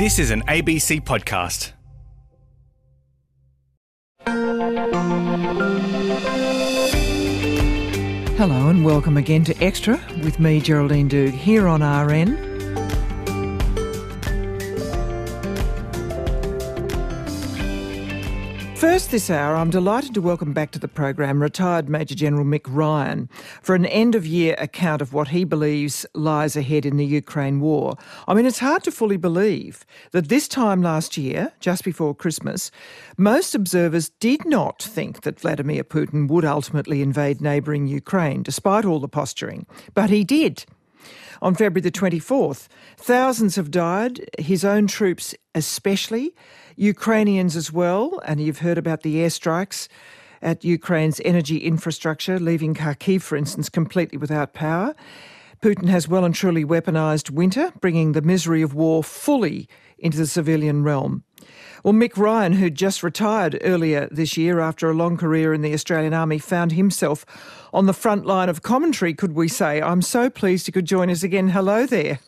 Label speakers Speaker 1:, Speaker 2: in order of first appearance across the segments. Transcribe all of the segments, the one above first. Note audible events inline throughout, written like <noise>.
Speaker 1: This is an ABC podcast.
Speaker 2: Hello and welcome again to Extra with me, Geraldine Doogue, here on RN. First this hour, I'm delighted to welcome back to the program retired Major General Mick Ryan for an end of year account of what he believes lies ahead in the Ukraine war. I mean, it's hard to fully believe that this time last year, just before Christmas, most observers did not think that Vladimir Putin would ultimately invade neighbouring Ukraine, despite all the posturing. But he did on February the 24th. Thousands have died, his own troops especially. Ukrainians as well, and you've heard about the airstrikes at Ukraine's energy infrastructure, leaving Kharkiv, for instance, completely without power. Putin has well and truly weaponised winter, bringing the misery of war fully into the civilian realm. Well, Mick Ryan, who'd just retired earlier this year after a long career in the Australian Army, found himself on the front line of commentary, could we say. I'm so pleased he could join us again. Hello there.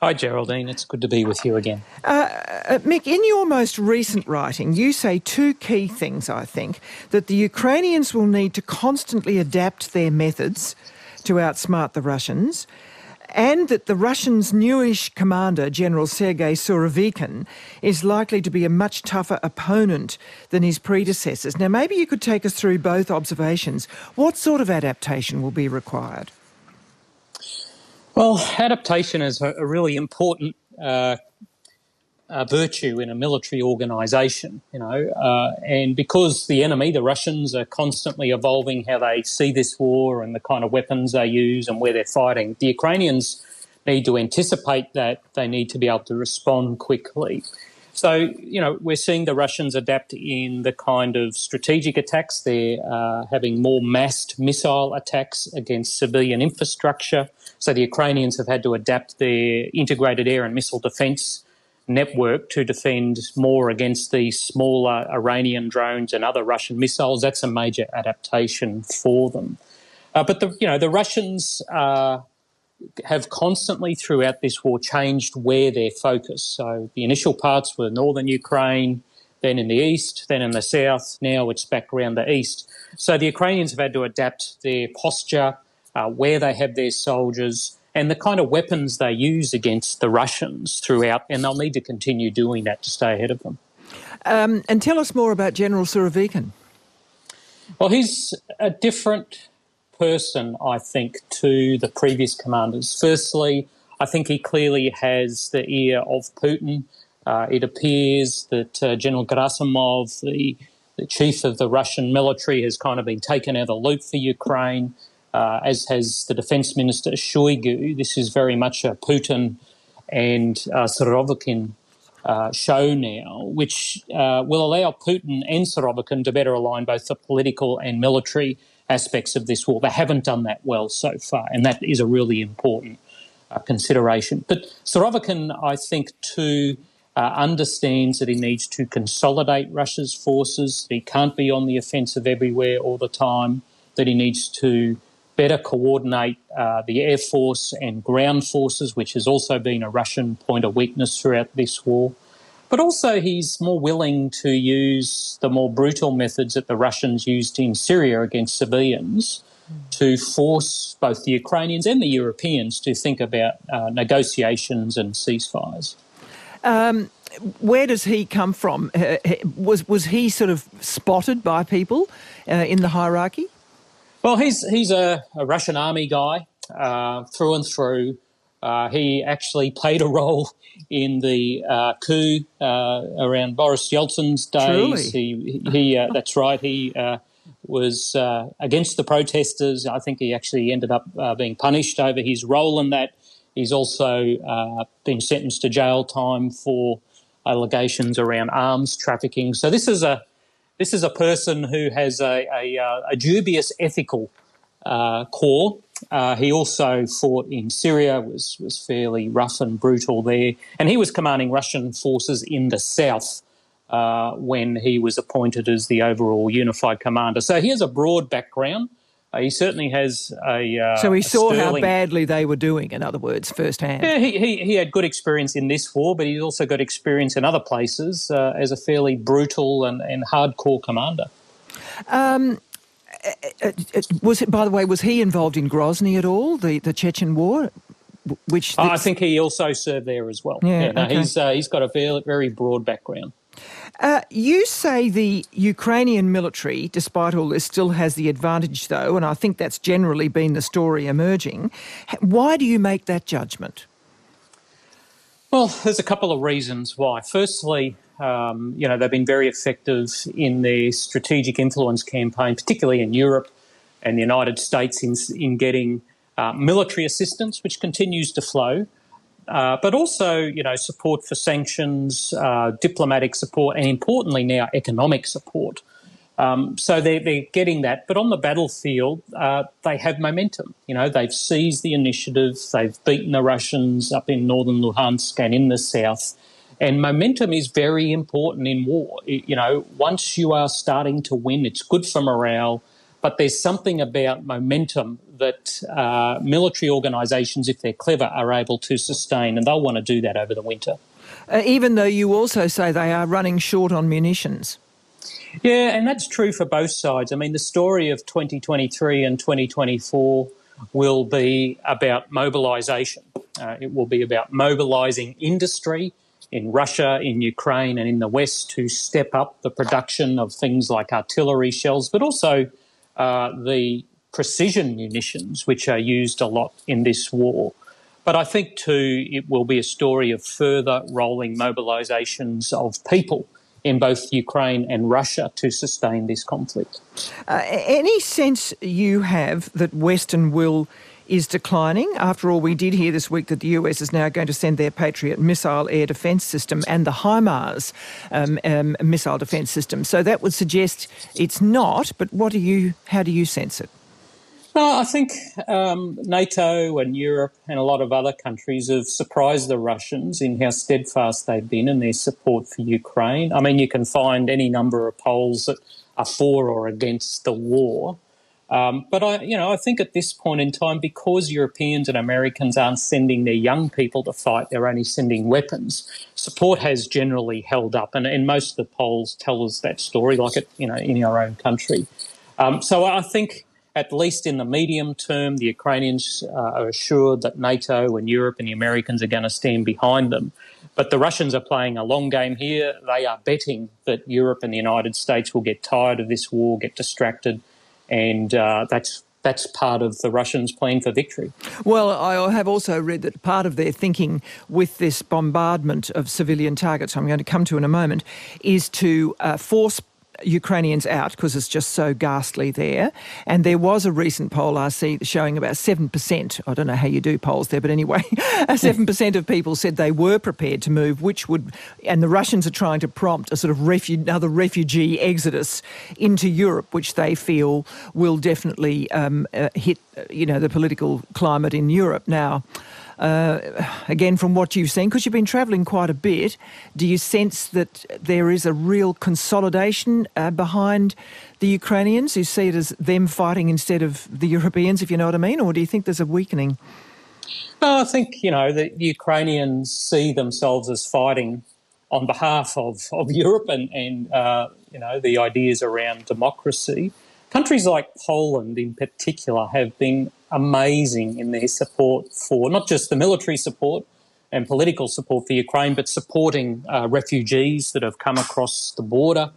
Speaker 3: Hi, Geraldine. It's good to be with you again.
Speaker 2: Uh, uh, Mick, in your most recent writing, you say two key things, I think that the Ukrainians will need to constantly adapt their methods to outsmart the Russians, and that the Russians' newish commander, General Sergei Surovikin, is likely to be a much tougher opponent than his predecessors. Now, maybe you could take us through both observations. What sort of adaptation will be required?
Speaker 3: Well, adaptation is a, really important uh, uh, virtue in a military organisation, you know, uh, and because the enemy, the Russians, are constantly evolving how they see this war and the kind of weapons they use and where they're fighting, the Ukrainians need to anticipate that. They need to be able to respond quickly. So, you know, we're seeing the Russians adapt in the kind of strategic attacks. They're uh, having more massed missile attacks against civilian infrastructure. So the Ukrainians have had to adapt their integrated air and missile defence network to defend more against the smaller Iranian drones and other Russian missiles. That's a major adaptation for them. Uh, but the you know the Russians uh, have constantly throughout this war changed where their focus. So the initial parts were northern Ukraine, then in the east, then in the south. Now it's back around the east. So the Ukrainians have had to adapt their posture, uh, where they have their soldiers, and the kind of weapons they use against the Russians throughout, and they'll need to continue doing that to stay ahead of them.
Speaker 2: Um, and tell us more about General Surovikin.
Speaker 3: Well, he's a different person, I think, to the previous commanders. Firstly, I think he clearly has the ear of Putin. Uh, it appears that uh, General Gerasimov, the, the chief of the Russian military, has kind of been taken out of the loop for Ukraine, uh, as has the defense minister Shoigu. This is very much a Putin and uh, uh, show now, which uh, will allow Putin and Surovikin to better align both the political and military aspects of this war. They haven't done that well so far, and that is a really important uh, consideration. But Surovikin, I think, too, uh, understands that he needs to consolidate Russia's forces, he can't be on the offensive everywhere all the time, that he needs to better coordinate uh, the air force and ground forces, which has also been a Russian point of weakness throughout this war. But also, he's more willing to use the more brutal methods that the Russians used in Syria against civilians to force both the Ukrainians and the Europeans to think about uh, negotiations and ceasefires.
Speaker 2: Um, where does he come from? Uh, was was he sort of spotted by people uh, in the hierarchy?
Speaker 3: Well, he's he's a, a Russian army guy uh, through and through. Uh, he actually played a role in the uh, coup uh, around Boris Yeltsin's days. Truly? He, he uh, <laughs> that's right. He uh, was uh, against the protesters. I think he actually ended up being punished over his role in that. He's also been sentenced to jail time for allegations around arms trafficking. So this is a this is a person who has a, a, a dubious ethical core uh, he also fought in Syria, was, was fairly rough and brutal there. And he was commanding Russian forces in the south uh, when he was appointed as the overall unified commander. So he has a broad background. Uh, he certainly has a. Uh,
Speaker 2: so he saw
Speaker 3: sterling...
Speaker 2: how badly they were doing, in other words, firsthand.
Speaker 3: Yeah, he, he, he, had good experience in this war, but he's also got experience in other places uh, as a fairly brutal and, and hardcore commander. Um,
Speaker 2: was it, by the way, was he involved in Grozny at all, the, the Chechen war? Which
Speaker 3: I think he also served there as well.
Speaker 2: Yeah, yeah no,
Speaker 3: okay. he's uh, he's got a very, very broad background.
Speaker 2: Uh, you say the Ukrainian military, despite all this, still has the advantage, though, and I think that's generally been the story emerging. Why do you make that judgment?
Speaker 3: Well, there's a couple of reasons why. Firstly, um, you know, they've been very effective in their strategic influence campaign, particularly in Europe and the United States, in, in getting uh, military assistance, which continues to flow. Uh, but also, you know, support for sanctions, uh, diplomatic support, and importantly now, economic support. Um, so they're, they're, getting that. But on the battlefield, uh, they have momentum. You know, they've seized the initiative, they've beaten the Russians up in northern Luhansk and in the south. And momentum is very important in war. You know, once you are starting to win, it's good for morale. But there's something about momentum that uh, military organisations, if they're clever, are able to sustain, and they'll want to do that over the winter.
Speaker 2: Uh, even though you also say they are running short on munitions.
Speaker 3: Yeah, and that's true for both sides. I mean, the story of 2023 and 2024 will be about mobilisation. Uh, it will be about mobilising industry in Russia, in Ukraine, and in the West to step up the production of things like artillery shells, but also uh, the precision munitions, which are used a lot in this war. But I think too, it will be a story of further rolling mobilisations of people in both Ukraine and Russia to sustain this conflict.
Speaker 2: Uh, any sense you have that Western will is declining. After all, we did hear this week that the US is now going to send their Patriot missile air defence system and the HIMARS um, um, missile defence system. So that would suggest it's not. But what do you? How do you sense it?
Speaker 3: Well, I think um, NATO and Europe and a lot of other countries have surprised the Russians in how steadfast they've been in their support for Ukraine. I mean, you can find any number of polls that are for or against the war. Um, but I, you know, I think at this point in time, because Europeans and Americans aren't sending their young people to fight, they're only sending weapons. Support has generally held up, and, and most of the polls tell us that story, like it, you know, in our own country. Um, so I think, at least in the medium term, the Ukrainians uh, are assured that NATO and Europe and the Americans are going to stand behind them. But the Russians are playing a long game here. They are betting that Europe and the United States will get tired of this war, get distracted and uh, that's that's part of the Russians' plan for victory.
Speaker 2: Well, I have also read that part of their thinking with this bombardment of civilian targets, I'm going to come to in a moment, is to uh, force Ukrainians out because it's just so ghastly there. And there was a recent poll I see showing about 7%. I don't know how you do polls there, but anyway, <laughs> 7% of people said they were prepared to move, which would, and the Russians are trying to prompt a sort of refu- another refugee exodus into Europe, which they feel will definitely um, uh, hit, you know, the political climate in Europe. Now, uh, again, from what you've seen, because you've been travelling quite a bit, do you sense that there is a real consolidation uh, behind the Ukrainians who see it as them fighting instead of the Europeans, if you know what I mean? Or do you think there's a weakening?
Speaker 3: No, I think, you know, the Ukrainians see themselves as fighting on behalf of, of Europe and, and uh, you know, the ideas around democracy. Countries like Poland, in particular, have been amazing in their support for not just the military support and political support for Ukraine, but supporting uh, refugees that have come across the border.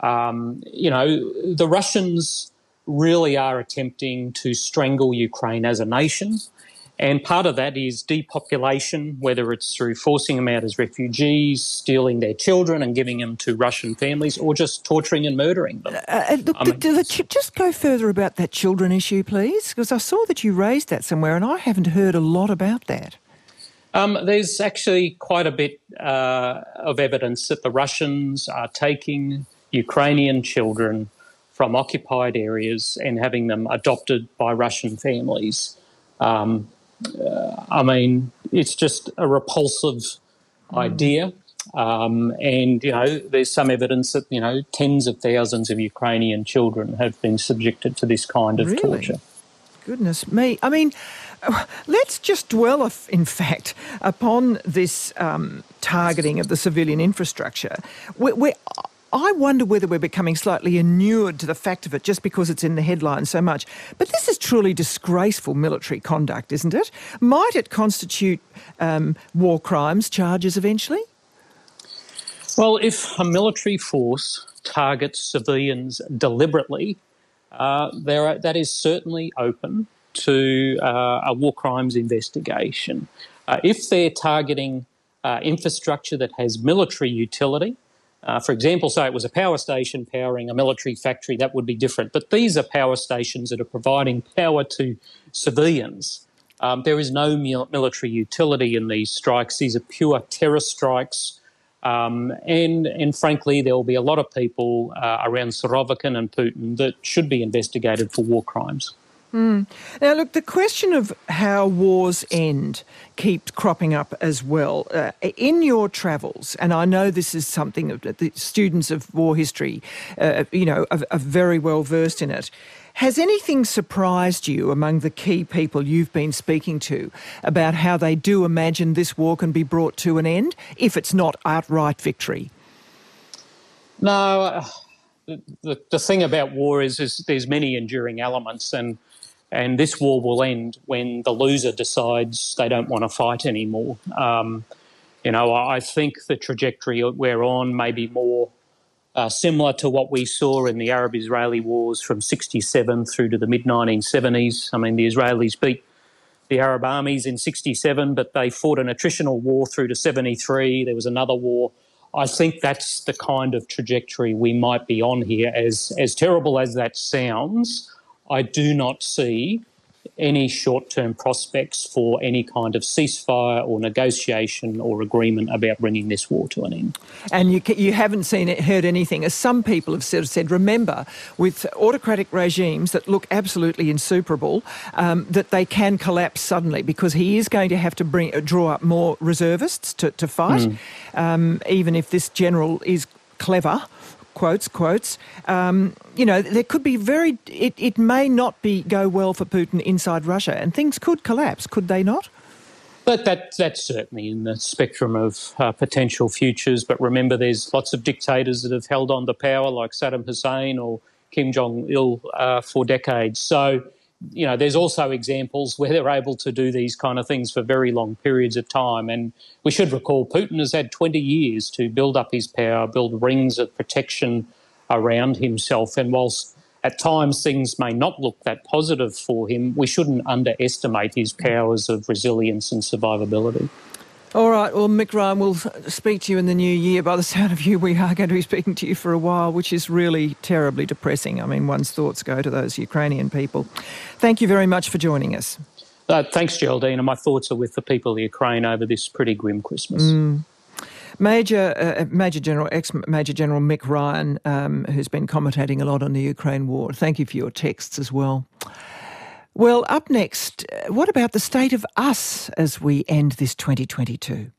Speaker 3: Um, you know, the Russians really are attempting to strangle Ukraine as a nation. And part of that is depopulation, whether it's through forcing them out as refugees, stealing their children and giving them to Russian families, or just torturing and murdering them. Uh,
Speaker 2: uh look, I mean, just go further about that children issue, please, because I saw that you raised that somewhere and I haven't heard a lot about that.
Speaker 3: Um, there's actually quite a bit uh, of evidence that the Russians are taking Ukrainian children from occupied areas and having them adopted by Russian families. Um, uh, I mean, it's just a repulsive mm. idea. Um, and, you know, there's some evidence that, you know, tens of thousands of Ukrainian children have been subjected to this kind of
Speaker 2: really?
Speaker 3: torture.
Speaker 2: Goodness me. I mean, <sighs> let's just dwell, in fact, upon this um, targeting of the civilian infrastructure. We're, we're, I wonder whether we're becoming slightly inured to the fact of it just because it's in the headlines so much. But this is truly disgraceful military conduct, isn't it? Might it constitute um, war crimes charges eventually?
Speaker 3: Well, if a military force targets civilians deliberately, uh, there are, that is certainly open to uh, a war crimes investigation. Uh, if they're targeting uh, infrastructure that has military utility, uh, for example, say it was a power station powering a military factory, that would be different. But these are power stations that are providing power to civilians. Um, there is no military utility in these strikes. These are pure terror strikes. Um, and, and frankly, there will be a lot of people uh, around Surovikin and Putin that should be investigated for war crimes.
Speaker 2: Mm. Now, look, the question of how wars end keeps cropping up as well. Uh, in your travels, and I know this is something that the students of war history, uh, you know, are, are very well versed in it. Has anything surprised you among the key people you've been speaking to about how they do imagine this war can be brought to an end if it's not outright victory?
Speaker 3: No, uh, the, the thing about war is, is there's many enduring elements, and and this war will end when the loser decides they don't want to fight anymore. Um, you know, I think the trajectory we're on may be more uh, similar to what we saw in the Arab Israeli wars from 67 through to the mid 1970s. I mean, the Israelis beat the Arab armies in 67, but they fought an attritional war through to 73. There was another war. I think that's the kind of trajectory we might be on here. As, as terrible as that sounds, I do not see any short term prospects for any kind of ceasefire or negotiation or agreement about bringing this war to an end.
Speaker 2: And you, you haven't seen it, heard anything, as some people have said, said remember, with autocratic regimes that look absolutely insuperable, um, that they can collapse suddenly because he is going to have to bring, draw up more reservists to, to fight, mm. um, even if this general is clever quotes, quotes. Um, you know, there could be very, it, it may not be go well for Putin inside Russia, and things could collapse, could they not?
Speaker 3: But that, that's certainly in the spectrum of uh, potential futures. But remember, there's lots of dictators that have held on to power, like Saddam Hussein or Kim Jong il, uh, for decades. So you know, there's also examples where they're able to do these kind of things for very long periods of time. And we should recall Putin has had 20 years to build up his power, build rings of protection around himself. And whilst at times things may not look that positive for him, we shouldn't underestimate his powers of resilience and survivability.
Speaker 2: All right. Well, Mick Ryan, we'll speak to you in the new year. By the <laughs> sound of you, we are going to be speaking to you for a while, which is really terribly depressing. I mean, one's thoughts go to those Ukrainian people. Thank you very much for joining us.
Speaker 3: Uh, thanks, Geraldine. And my thoughts are with the people of Ukraine over this pretty grim Christmas. Mm.
Speaker 2: Major, uh, uh Major General, ex Major General Mick Ryan, um, who's been commentating a lot on the Ukraine war. Thank you for your texts as well. Well, up next, uh, what about the state of us as we end this 2022?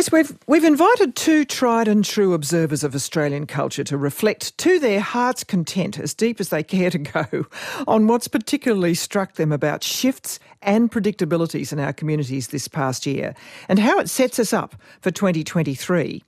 Speaker 2: Yes, we've we've invited two tried and true observers of Australian culture to reflect to their heart's content, as deep as they <laughs> care to go, on what's particularly struck them about shifts and predictabilities in our communities this past year, and how it sets us up for 2023.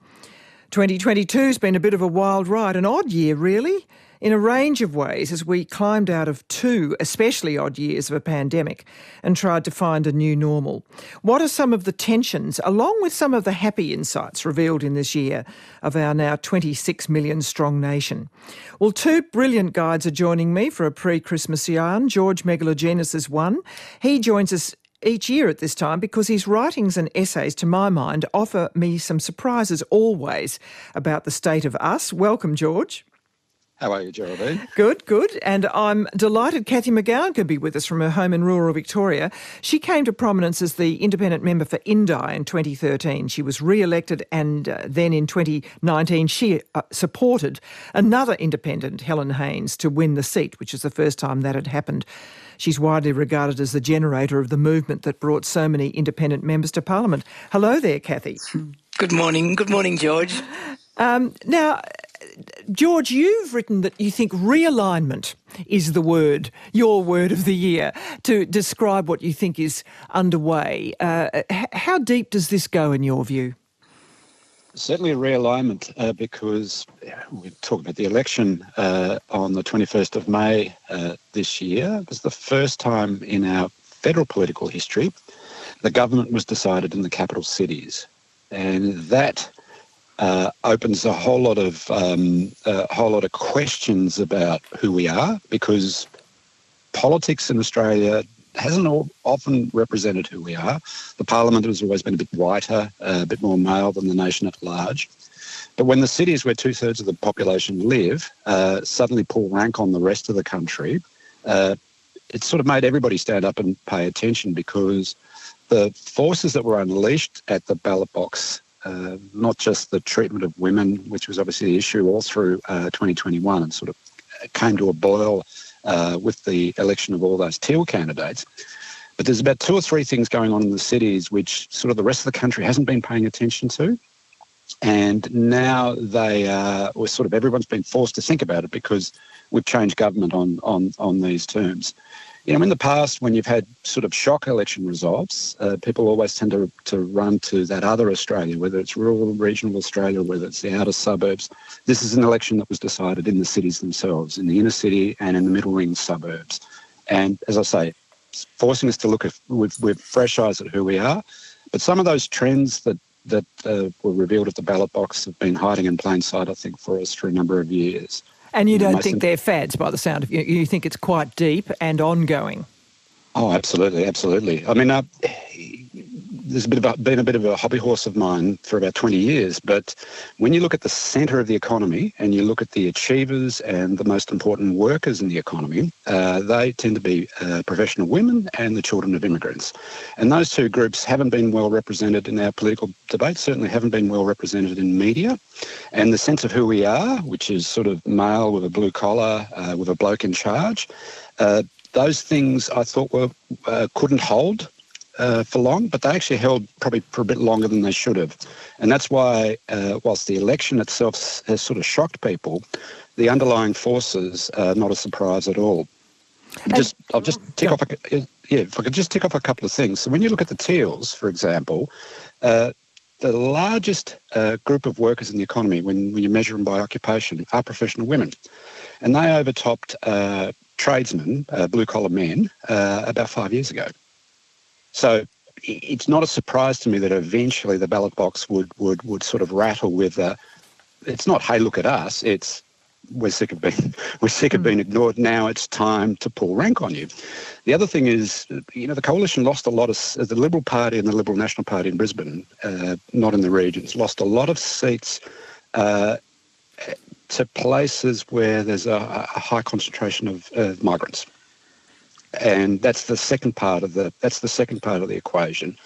Speaker 2: 2022 has been a bit of a wild ride, an odd year, really in a range of ways as we climbed out of two especially odd years of a pandemic and tried to find a new normal. What are some of the tensions, along with some of the happy insights revealed in this year of our now 26 million strong nation? Well, two brilliant guides are joining me for a pre Christmas yarn. George Megalogenis is one. He joins us each year at this time because his writings and essays, to my mind, offer me some surprises always about the state of us. Welcome, George.
Speaker 4: How are you, Geraldine?
Speaker 2: Good, good. And I'm delighted Cathy McGowan could be with us from her home in rural Victoria. She came to prominence as the independent member for Indi in 2013. She was re-elected and uh, then in 2019 she uh, supported another independent, Helen Haines, to win the seat, which is the first time that had happened. She's widely regarded as the generator of the movement that brought so many independent members to Parliament. Hello there, Cathy.
Speaker 5: Good morning. Good morning, George.
Speaker 2: Um, now, George, you've written that you think realignment is the word, your word of the year, to describe what you think is underway. Uh, how deep does this go in your view?
Speaker 4: Certainly a realignment uh, because we talked about the election uh, on the 21st of May uh, this year. It was the first time in our federal political history the government was decided in the capital cities. And that uh, opens a whole lot of um, a whole lot of questions about who we are because politics in Australia hasn't often represented who we are. The parliament has always been a bit whiter, uh, a bit more male than the nation at large. But when the cities where two thirds of the population live uh, suddenly pull rank on the rest of the country, uh, it sort of made everybody stand up and pay attention because the forces that were unleashed at the ballot box uh, not just the treatment of women, which was obviously the issue all through uh, 2021 and sort of came to a boil uh, with the election of all those teal candidates. But there's about two or three things going on in the cities which sort of the rest of the country hasn't been paying attention to. And now they are, or sort of everyone's been forced to think about it because we've changed government on, on, on these terms. You know, in the past, when you've had sort of shock election results, uh, people always tend to, to run to that other Australia, whether it's rural, regional Australia, whether it's the outer suburbs. This is an election that was decided in the cities themselves, in the inner city and in the middle ring suburbs. And as I say, forcing us to look at, with, with fresh eyes at who we are. But some of those trends that that uh, were revealed at the ballot box have been hiding in plain sight, I think, for us for a number of years.
Speaker 2: And you don't think they're fads by the sound of you. You think it's quite deep and ongoing.
Speaker 4: Oh, absolutely, absolutely. I mean, uh, there's a bit of a, been a bit of a hobby horse of mine for about 20 years. But when you look at the centre of the economy and you look at the achievers and the most important workers in the economy, uh, they tend to be uh, professional women and the children of immigrants. And those two groups haven't been well represented in our political debate, certainly haven't been well represented in media. And the sense of who we are, which is sort of male with a blue collar, uh, with a bloke in charge, uh, those things I thought were uh, couldn't hold uh, for long, but they actually held probably for a bit longer than they should have. And that's why, uh, whilst the election itself has sort of shocked people, the underlying forces are not a surprise at all. Just, I'll just tick yeah. off. A, yeah, if I could just tick off a couple of things. So when you look at the Teals, for example, uh, the largest uh, group of workers in the economy, when, when you measure them by occupation, are professional women, and they overtopped uh, tradesmen, uh, blue collar men, about five years ago. So it's not a surprise to me that eventually the ballot box would would would sort of rattle with a. It's not hey look at us. It's we're sick of being <laughs> we're sick of being hmm. ignored. Now it's time to pull rank on you. The other thing is, you know, the coalition lost a lot of the Liberal Party and the Liberal National Party in Brisbane, uh, not in the regions, lost a lot of seats. Uh, to places where there's a, a high concentration of, of migrants and that's the second part of the that's the second part of the equation.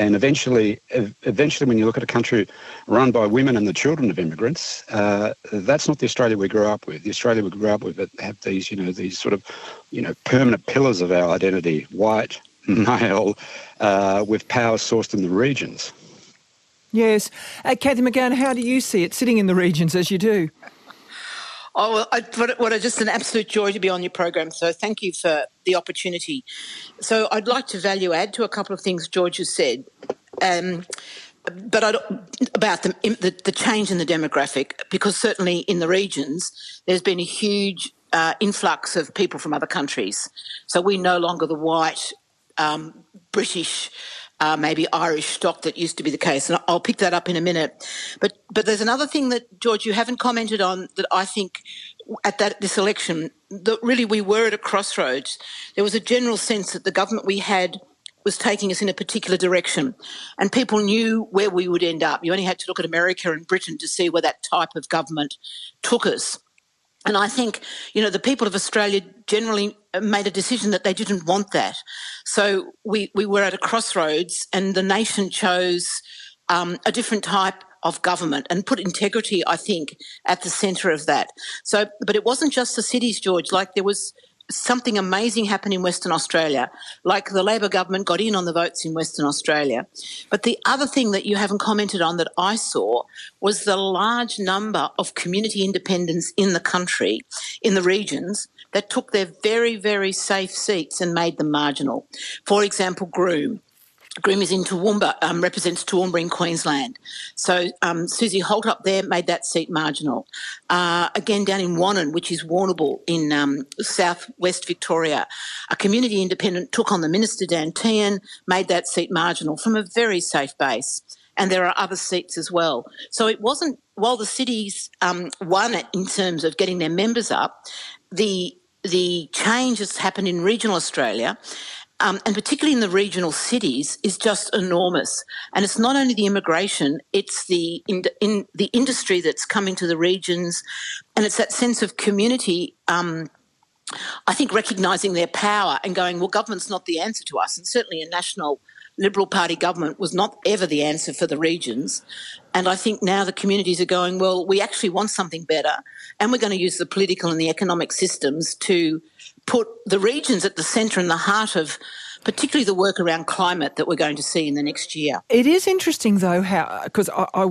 Speaker 4: And eventually, eventually, when you look at a country run by women and the children of immigrants, uh, that's not the Australia we grew up with. The Australia we grew up with have these, you know, these sort of, you know, permanent pillars of our identity: white, <laughs> male, uh, with power sourced in the regions.
Speaker 2: Yes, uh, Cathy McGowan, how do you see it sitting in the regions as you do?
Speaker 5: Oh, well, I, what, what just an absolute joy to be on your program. So thank you for the opportunity. So I'd like to value add to a couple of things George has said. Um, but I'd, about the, the, the, change in the demographic, because certainly in the regions, there's been a huge uh, influx of people from other countries. So we're no longer the white um, British uh, maybe Irish stock that used to be the case, and I'll pick that up in a minute. But but there's another thing that George you haven't commented on that I think at that this election that really we were at a crossroads. There was a general sense that the government we had was taking us in a particular direction, and people knew where we would end up. You only had to look at America and Britain to see where that type of government took us. And I think, you know, the people of Australia generally made a decision that they didn't want that. So we, we were at a crossroads and the nation chose um, a different type of government and put integrity, I think, at the centre of that. So, but it wasn't just the cities, George. Like there was something amazing happened in Western Australia, like the Labor government got in on the votes in Western Australia. But the other thing that you haven't commented on that I saw was the large number of community independents in the country, in the regions, that took their very, very safe seats and made them marginal. For example, Groom. Groom is in Toowoomba, um, represents Toowoomba in Queensland. So um, Suzie Holt up there made that seat marginal. Uh, again, down in Wannon, which is Warrnambool in um, southwest Victoria, a community independent took on the minister Dan Tehan, made that seat marginal from a very safe base. And there are other seats as well. So it wasn't, while the cities um, won it in terms of getting their members up, the the change that's happened in regional Australia um, and particularly in the regional cities, is just enormous. And it's not only the immigration; it's the in, in the industry that's coming to the regions, and it's that sense of community. Um, I think recognizing their power and going, well, government's not the answer to us, and certainly a national Liberal Party government was not ever the answer for the regions. And I think now the communities are going, well, we actually want something better, and we're going to use the political and the economic systems to put the regions at the centre and the heart of particularly the work around climate that we're going to see in the next year.
Speaker 2: It is interesting, though, how because I, I,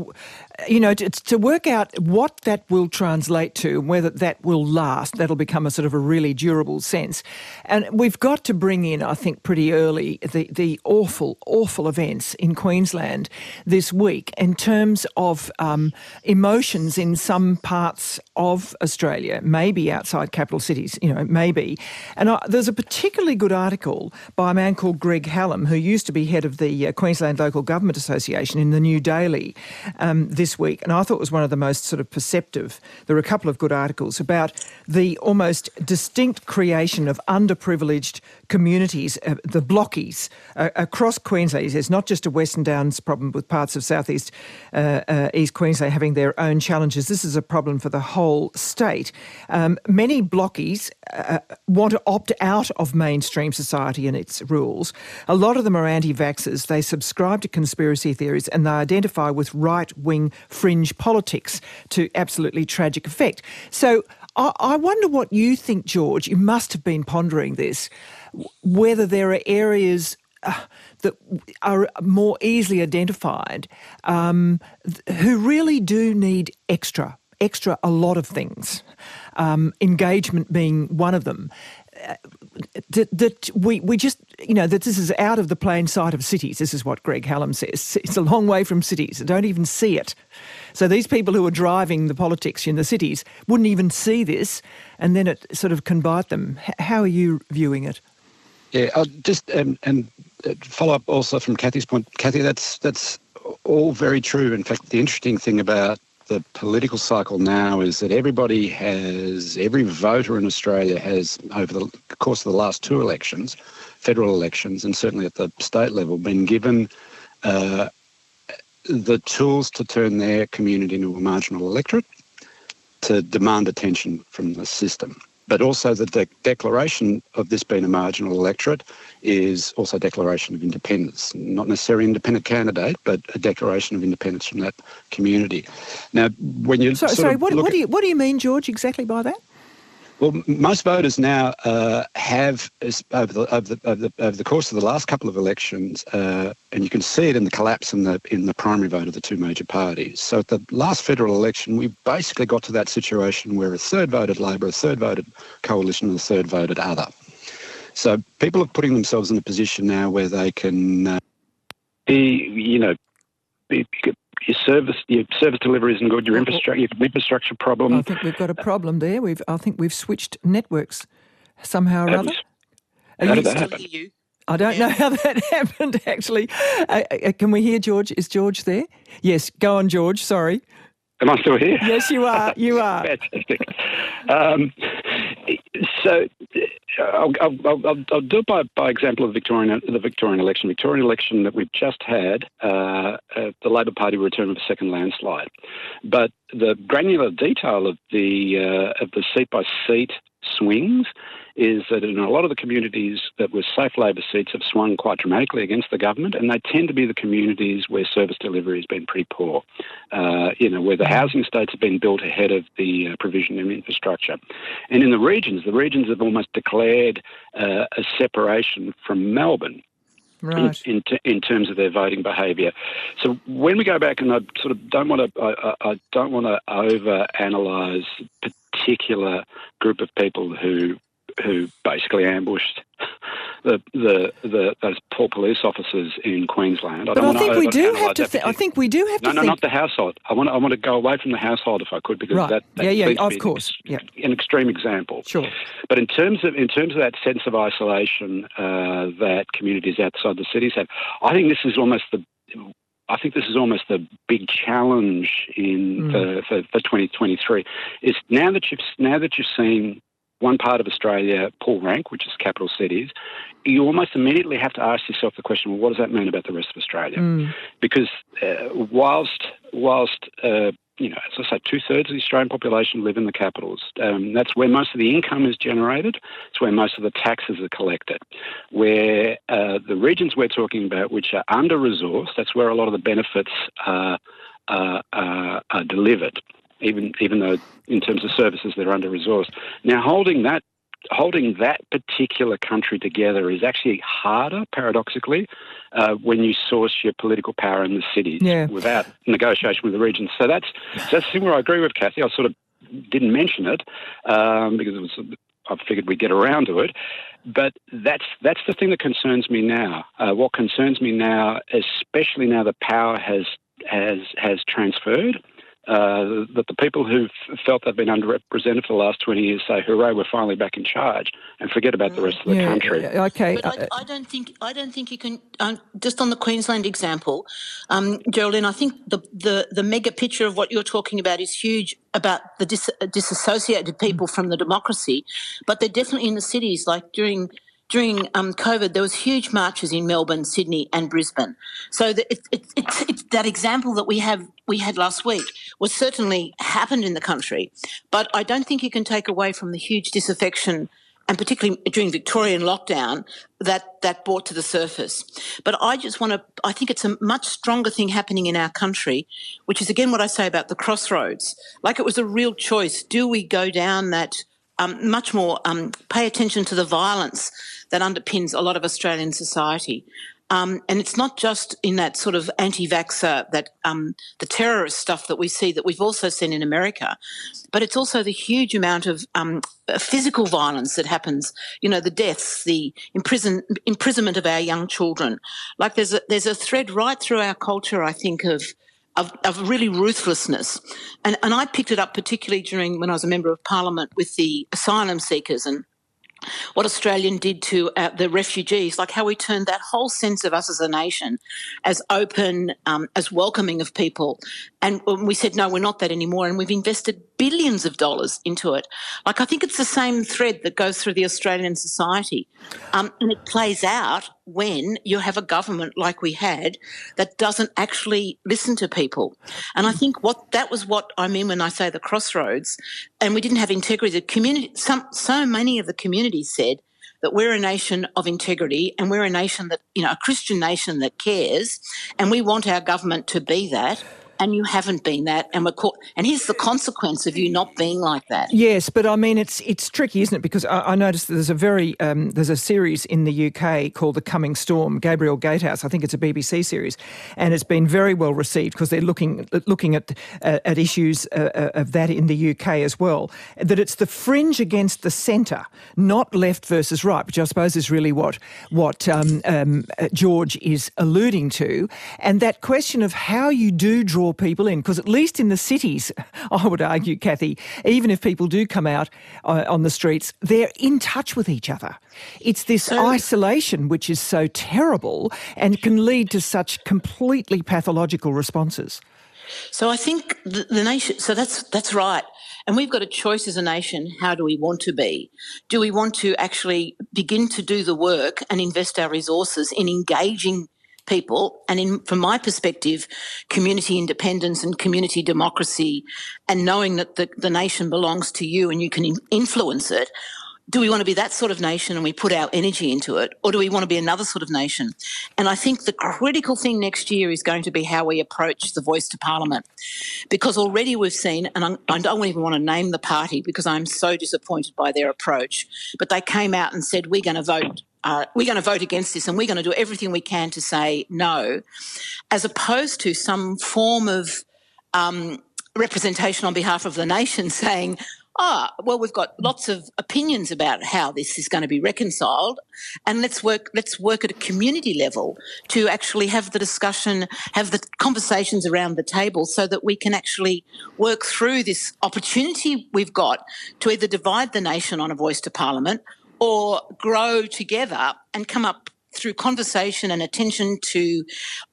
Speaker 2: you know, to, to, work out what that will translate to whether that will last, that'll become a sort of a really durable sense. And we've got to bring in, I think, pretty early the, the awful, awful events in Queensland this week in terms of um, emotions in some parts of Australia, maybe outside capital cities, you know, maybe. And I, there's a particularly good article by a man called Greg Hallam, who used to be head of the uh, Queensland Local Government Association in the New Daily um, this this week, and I thought it was one of the most sort of perceptive. There were a couple of good articles about the almost distinct creation of underprivileged communities, uh, the blockies uh, across Queensland. There's not just a Western Downs problem with parts of southeast uh, uh, East Queensland having their own challenges. This is a problem for the whole state. Um, many blockies uh, want to opt out of mainstream society and its rules. A lot of them are anti-vaxxers. They subscribe to conspiracy theories and they identify with right-wing fringe politics to absolutely tragic effect. So I wonder what you think, George. You must have been pondering this, whether there are areas. Uh, that are more easily identified, um, who really do need extra, extra a lot of things, um, engagement being one of them that, that we, we just, you know, that this is out of the plain sight of cities. This is what Greg Hallam says. <laughs> It's a long way from cities. They don't even see it. So these people who are driving the politics in the cities wouldn't even see this, and then it sort of can bite them. How are you viewing it?
Speaker 4: Yeah, I'll just um, and uh, follow up also from Cathy's point. Cathy, that's that's all very true. In fact, the interesting thing about the political cycle now is that everybody has, every voter in Australia has, over the course of the last two elections, federal elections, and certainly at the state level, been given uh, the tools to turn their community into a marginal electorate to demand attention from the system but also the de- declaration of this being a marginal electorate is also a declaration of independence, not necessarily an independent candidate, but a declaration of independence from that community. Now, when you
Speaker 2: so, sorry, what, what do you what do you mean, George, exactly by that?
Speaker 4: Well, most voters now uh, have, over the, over, the, over, the, over the course of the last couple of elections, uh, and you can see it in the collapse in the, in the primary vote of the two major parties. So at the last federal election, we basically got to that situation where a third voted Labor, a third voted Coalition, and a third voted Other. So people are putting themselves in a position now where they can uh, be, you know, be, your service your service delivery isn't good. Your infrastructure your infrastructure problem.
Speaker 2: I think we've got a problem there. We've I think we've switched networks somehow or other.
Speaker 4: How did that happen?
Speaker 2: I don't know how that <laughs> happened. Actually, uh, uh, can we hear George? Is George there? Yes, go on, George. Sorry.
Speaker 4: Am I still here?
Speaker 2: Yes, you are. You <laughs> are.
Speaker 4: Fantastic. Um, so,
Speaker 6: I'll, I'll, I'll, I'll, do it by, by example of Victorian, the Victorian election. Victorian election that we've just had, uh, uh, the Labor Party returned with a second landslide. But the granular detail of the uh, of the seat by seat swings is that in a lot of the communities that were safe Labor seats have swung quite dramatically against the government, and they tend to be the communities where service delivery has been pretty poor. Uh, you know, where the housing estates have been built ahead of the uh, provision of infrastructure. And in the regions, the regions have almost declared uh, a separation from Melbourne.
Speaker 2: Right.
Speaker 6: In, in, in, terms of their voting behaviour, so when we go back, and I sort of don't want to, I, I don't want to over analyse particular group of people who who basically ambushed the, the, the those poor police officers in Queensland.
Speaker 2: I but I think we do have to. Th- I think we do have
Speaker 6: no,
Speaker 2: to.
Speaker 6: No,
Speaker 2: no,
Speaker 6: not the household. I want. I want to go away from the household if I could, because
Speaker 2: right.
Speaker 6: that, that
Speaker 2: yeah, yeah, of course,
Speaker 6: an,
Speaker 2: yeah,
Speaker 6: an extreme example.
Speaker 2: Sure.
Speaker 6: But in terms of in terms of that sense of isolation uh, that communities outside the cities have, I think this is almost the I think this is almost the big challenge in mm. for, for, 2023. Is now that you've now that you've seen one part of Australia pull rank, which is capital cities, you almost immediately have to ask yourself the question: Well, what does that mean about the rest of Australia?
Speaker 2: Mm.
Speaker 6: Because uh, whilst whilst uh, you know, as I say, two thirds of the Australian population live in the capitals. Um, that's where most of the income is generated. It's where most of the taxes are collected. Where uh, the regions we're talking about, which are under resourced, that's where a lot of the benefits are, are, are, are delivered. Even even though in terms of services they're under resourced. Now holding that holding that particular country together is actually harder, paradoxically, uh, when you source your political power in the cities
Speaker 2: yeah.
Speaker 6: without negotiation with the regions. So that's that's the thing where I agree with Cathy. I sort of didn't mention it um, because it was. I figured we'd get around to it, but that's that's the thing that concerns me now. Uh, what concerns me now, especially now the power has has has transferred, uh, that the people who've felt they've been underrepresented for the last 20 years say, hooray, we're finally back in charge, and forget about the rest of the
Speaker 2: yeah,
Speaker 6: country.
Speaker 2: Okay.
Speaker 5: But I, I, don't think I don't think you can. Um, just on the Queensland example, um, Geraldine, I think the, the the mega picture of what you're talking about is huge about the dis- disassociated people from the democracy, but they're definitely in the cities. Like during during um, COVID, there was huge marches in Melbourne, Sydney, and Brisbane. So that example that we have we had last week was certainly happened in the country, but I don't think you can take away from the huge disaffection and particularly during Victorian lockdown, that that brought to the surface. But I just want to. I think it's a much stronger thing happening in our country, which is again what I say about the crossroads. Like it was a real choice. Do we go down that? Um, much more um, pay attention to the violence that underpins a lot of Australian society. Um, and it's not just in that sort of anti-vaxxer, that um, the terrorist stuff that we see that we've also seen in America, but it's also the huge amount of um, physical violence that happens. You know, the deaths, the imprison, imprisonment of our young children. Like there's a, there's a thread right through our culture, I think, of of, of, really ruthlessness. And, and I picked it up particularly during when I was a member of parliament with the asylum seekers and what Australian did to uh, the refugees, like how we turned that whole sense of us as a nation as open, um, as welcoming of people. And we said, no, we're not that anymore. And we've invested billions of dollars into it. Like, I think it's the same thread that goes through the Australian society. Um, and it plays out when you have a government like we had that doesn't actually listen to people. And I think what that was what I mean when I say the crossroads. And we didn't have integrity. The community, some, so many of the community said, that we're a nation of integrity and we're a nation that, you know, a Christian nation that cares and we want our government to be that and you haven't been that, and we're caught. And here's the consequence of you not being like that.
Speaker 2: Yes, but I mean, it's it's tricky, isn't it? Because I, I noticed there's a very um, there's a series in the UK called The Coming Storm. Gabriel Gatehouse, I think it's a BBC series, and it's been very well received because they're looking looking at uh, at issues uh, uh of that in the UK as well. That it's the fringe against the centre, not left versus right, which I suppose is really what what um, um, uh, George is alluding to, and that question of how you do draw draw people in? Because at least in the cities, <laughs> I would argue, Cathy, even if people do come out uh, on the streets, they're in touch with each other. It's this so, isolation which is so terrible and can lead to such completely pathological responses.
Speaker 5: So I think the, the, nation. So that's that's right, and we've got a choice as a nation. How do we want to be? Do we want to actually begin to do the work and invest our resources in engaging people, and in from my perspective, community independence and community democracy, and knowing that the, the nation belongs to you and you can influence it, do we want to be that sort of nation and we put our energy into it, or do we want to be another sort of nation? And I think the critical thing next year is going to be how we approach the voice to Parliament, because already we've seen, and I don't even want to name the party because I'm so disappointed by their approach, but they came out and said we're going to vote. Uh, we're going to vote against this and we're going to do everything we can to say no, as opposed to some form of um, representation on behalf of the nation <laughs> saying, ah, well, we've got lots of opinions about how this is going to be reconciled, and let's work. Let's work at a community level to actually have the discussion, have the conversations around the table, so that we can actually work through this opportunity we've got to either divide the nation on a voice to parliament or grow together and come up through conversation and attention to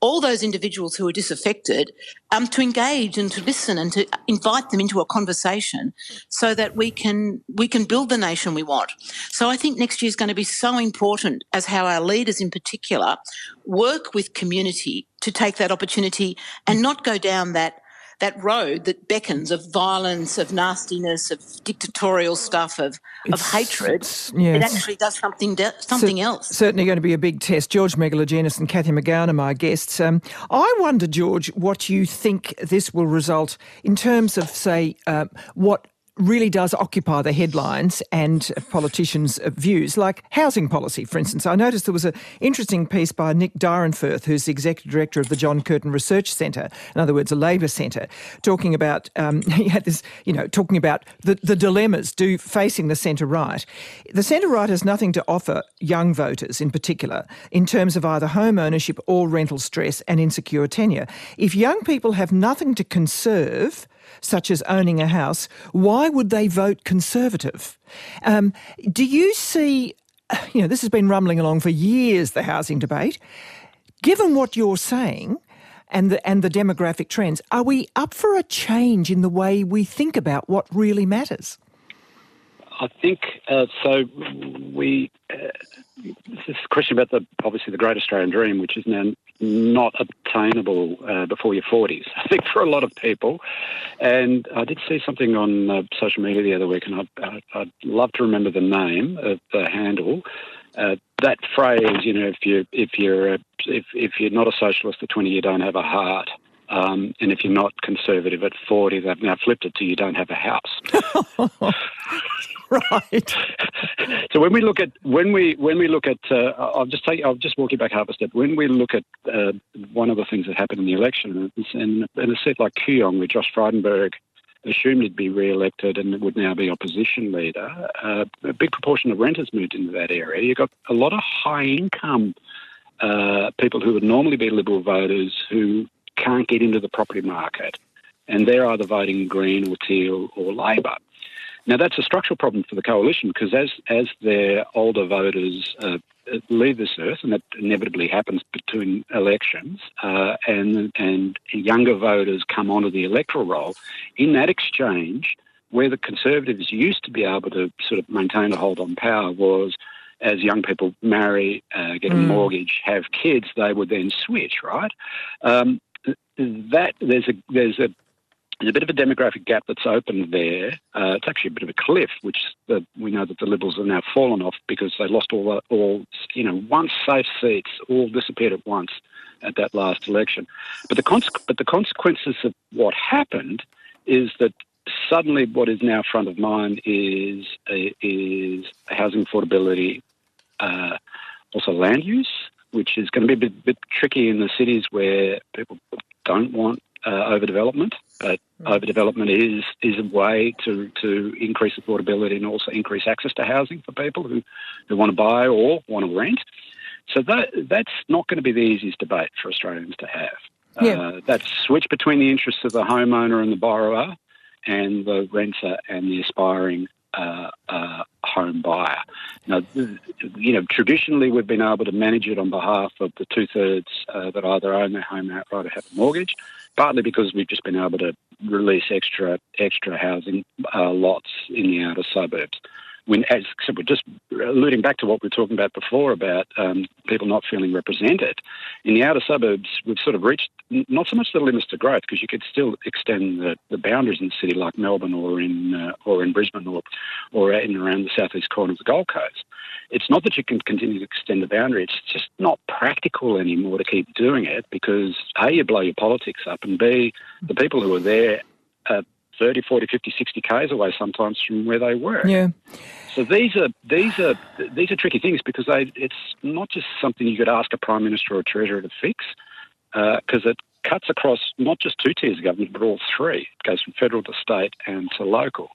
Speaker 5: all those individuals who are disaffected, um, to engage and to listen and to invite them into a conversation, so that we can we can build the nation we want. So I think next year is going to be so important as how our leaders, in particular, work with community to take that opportunity and not go down that that road that beckons of violence, of nastiness, of dictatorial stuff, of, of hatred, yes. it actually does something de- something so, else.
Speaker 2: Certainly going to be a big test. George Megalogenis and Cathy McGowan are my guests. Um, I wonder, George, what you think this will result in terms of, say, uh, what really does occupy the headlines and politicians' views, like housing policy, for instance. I noticed there was an interesting piece by Nick Dyrenfurth, who's the executive director of the John Curtin Research Centre, in other words, a Labor centre, talking about um, <laughs> he had this, you know, talking about the, the dilemmas do facing the centre right. The centre right has nothing to offer young voters, in particular, in terms of either home ownership or rental stress and insecure tenure. If young people have nothing to conserve such as owning a house, why would they vote Conservative? Um, do you see, you know, this has been rumbling along for years, the housing debate. Given what you're saying, and the, and the demographic trends, are we up for a change in the way we think about what really matters?
Speaker 6: I think uh, so. We uh, this question about the obviously the Great Australian Dream, which is now not obtainable uh, before your forties. <laughs> I think for a lot of people, and I did see something on uh, social media the other week, and I'd, I'd, love to remember the name of the handle. Uh, that phrase, you know, if you if you're a, if if you're not a socialist at twenty, you don't have a heart. Um, and if you're not conservative at 40, they've now flipped it to you don't have a house. <laughs>
Speaker 2: right. <laughs>
Speaker 6: So when we look at when we when we look at uh, I'll just take I'll just walk you back half a step. When we look at uh, one of the things that happened in the election, and in a seat like Kooyong, where Josh Frydenberg assumed he'd be re-elected and would now be opposition leader, uh, a big proportion of renters moved into that area. You got a lot of high income uh, people who would normally be Liberal voters who can't get into the property market, and they're either voting Green or Teal or Labor. Now that's a structural problem for the coalition because as as their older voters uh, leave this earth, and that inevitably happens between elections, uh, and and younger voters come onto the electoral roll, in that exchange, where the Conservatives used to be able to sort of maintain a hold on power was as young people marry, uh, get a mm. mortgage, have kids, they would then switch, right? Um, that there's a there's a there's a bit of a demographic gap that's opened there. Uh, it's actually a bit of a cliff, which the, we know that the Liberals have now fallen off because they lost all, all, you know, once safe seats all disappeared at once at that last election. But the, cons- but the consequences of what happened is that suddenly what is now front of mind is is housing affordability, uh, also land use, which is going to be a bit, bit tricky in the cities where people don't want uh, overdevelopment, but mm. overdevelopment is is a way to, to increase affordability and also increase access to housing for people who, who want to buy or want to rent. So that that's not going to be the easiest debate for Australians to have. Yeah. Uh, that switch between the interests of the homeowner and the borrower and the renter and the aspiring uh, uh, home buyer. Now, you know, traditionally we've been able to manage it on behalf of the two thirds uh, that either own their home outright or have a mortgage. partly because we've just been able to release extra extra housing uh, lots in the outer suburbs when, as so we're just alluding back to what we were talking about before about um, people not feeling represented, in the outer suburbs, we've sort of reached not so much the limits to growth because you could still extend the, the boundaries in the city like Melbourne or in uh, or in Brisbane or or in around the southeast corner of the Gold Coast. It's not that you can continue to extend the boundary; it's just not practical anymore to keep doing it because a you blow your politics up, and b the people who are there. Uh, 30, 40, 50, 60 k's away sometimes from where they were.
Speaker 2: Yeah.
Speaker 6: So these are these are these are tricky things because they, it's not just something you could ask a prime minister or a treasurer to fix because uh, it cuts across not just two tiers of government but all three. It goes from federal to state and to local.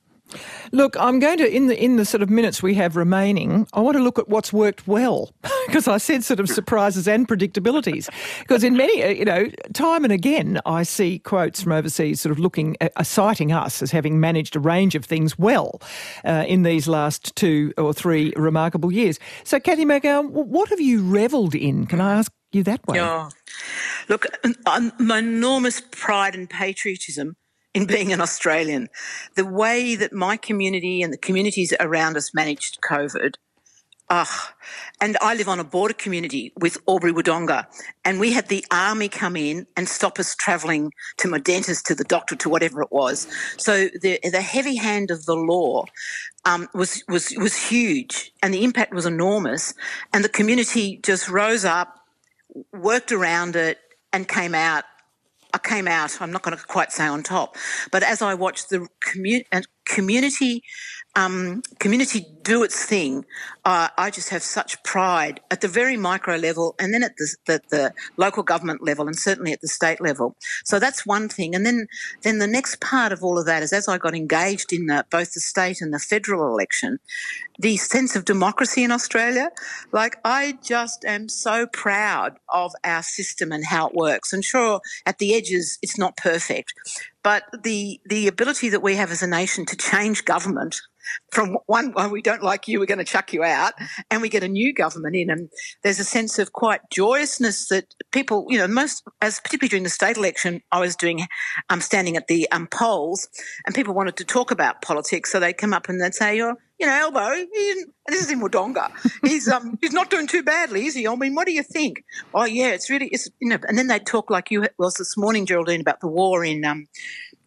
Speaker 2: Look, I'm going to in the in the sort of minutes we have remaining. I want to look at what's worked well <laughs> because I said sort of surprises and predictabilities. Because in many, uh, you know, time and again, I see quotes from overseas sort of looking uh, citing us as having managed a range of things well uh, in these last two or three remarkable years. So, Cathy McGowan, what have you revelled in? Can I ask you that way?
Speaker 5: Yeah. Look, my enormous pride and patriotism in being an Australian. The way that my community and the communities around us managed COVID. Ah, and I live on a border community with Albury Wodonga, and we had the army come in and stop us travelling to my dentist, to the doctor, to whatever it was. So the the heavy hand of the law um, was was was huge, and the impact was enormous. And the community just rose up, worked around it, and came out I came out, I'm not going to quite say on top, but as I watched the commu- community um, community do its thing, uh, I just have such pride at the very micro level and then at the, the, the, local government level and certainly at the state level. So that's one thing. And then, then the next part of all of that is as I got engaged in the, both the state and the federal election, the sense of democracy in Australia, like I just am so proud of our system and how it works. And sure, at the edges, it's not perfect, but the the ability that we have as a nation to change government from one, well, we don't like you, we're going to chuck you out, and we get a new government in. And there's a sense of quite joyousness that people, you know, most, as particularly during the state election, I was doing, I'm um, standing at the um, polls, and people wanted to talk about politics, so they'd come up and they'd say, "You're, you know, Albo, he, this is in Wodonga. He's um, <laughs> he's not doing too badly, is he? I mean, what do you think? Oh, yeah, it's really, it's you know, and then they'd talk like you was this morning, Geraldine, about the war in um,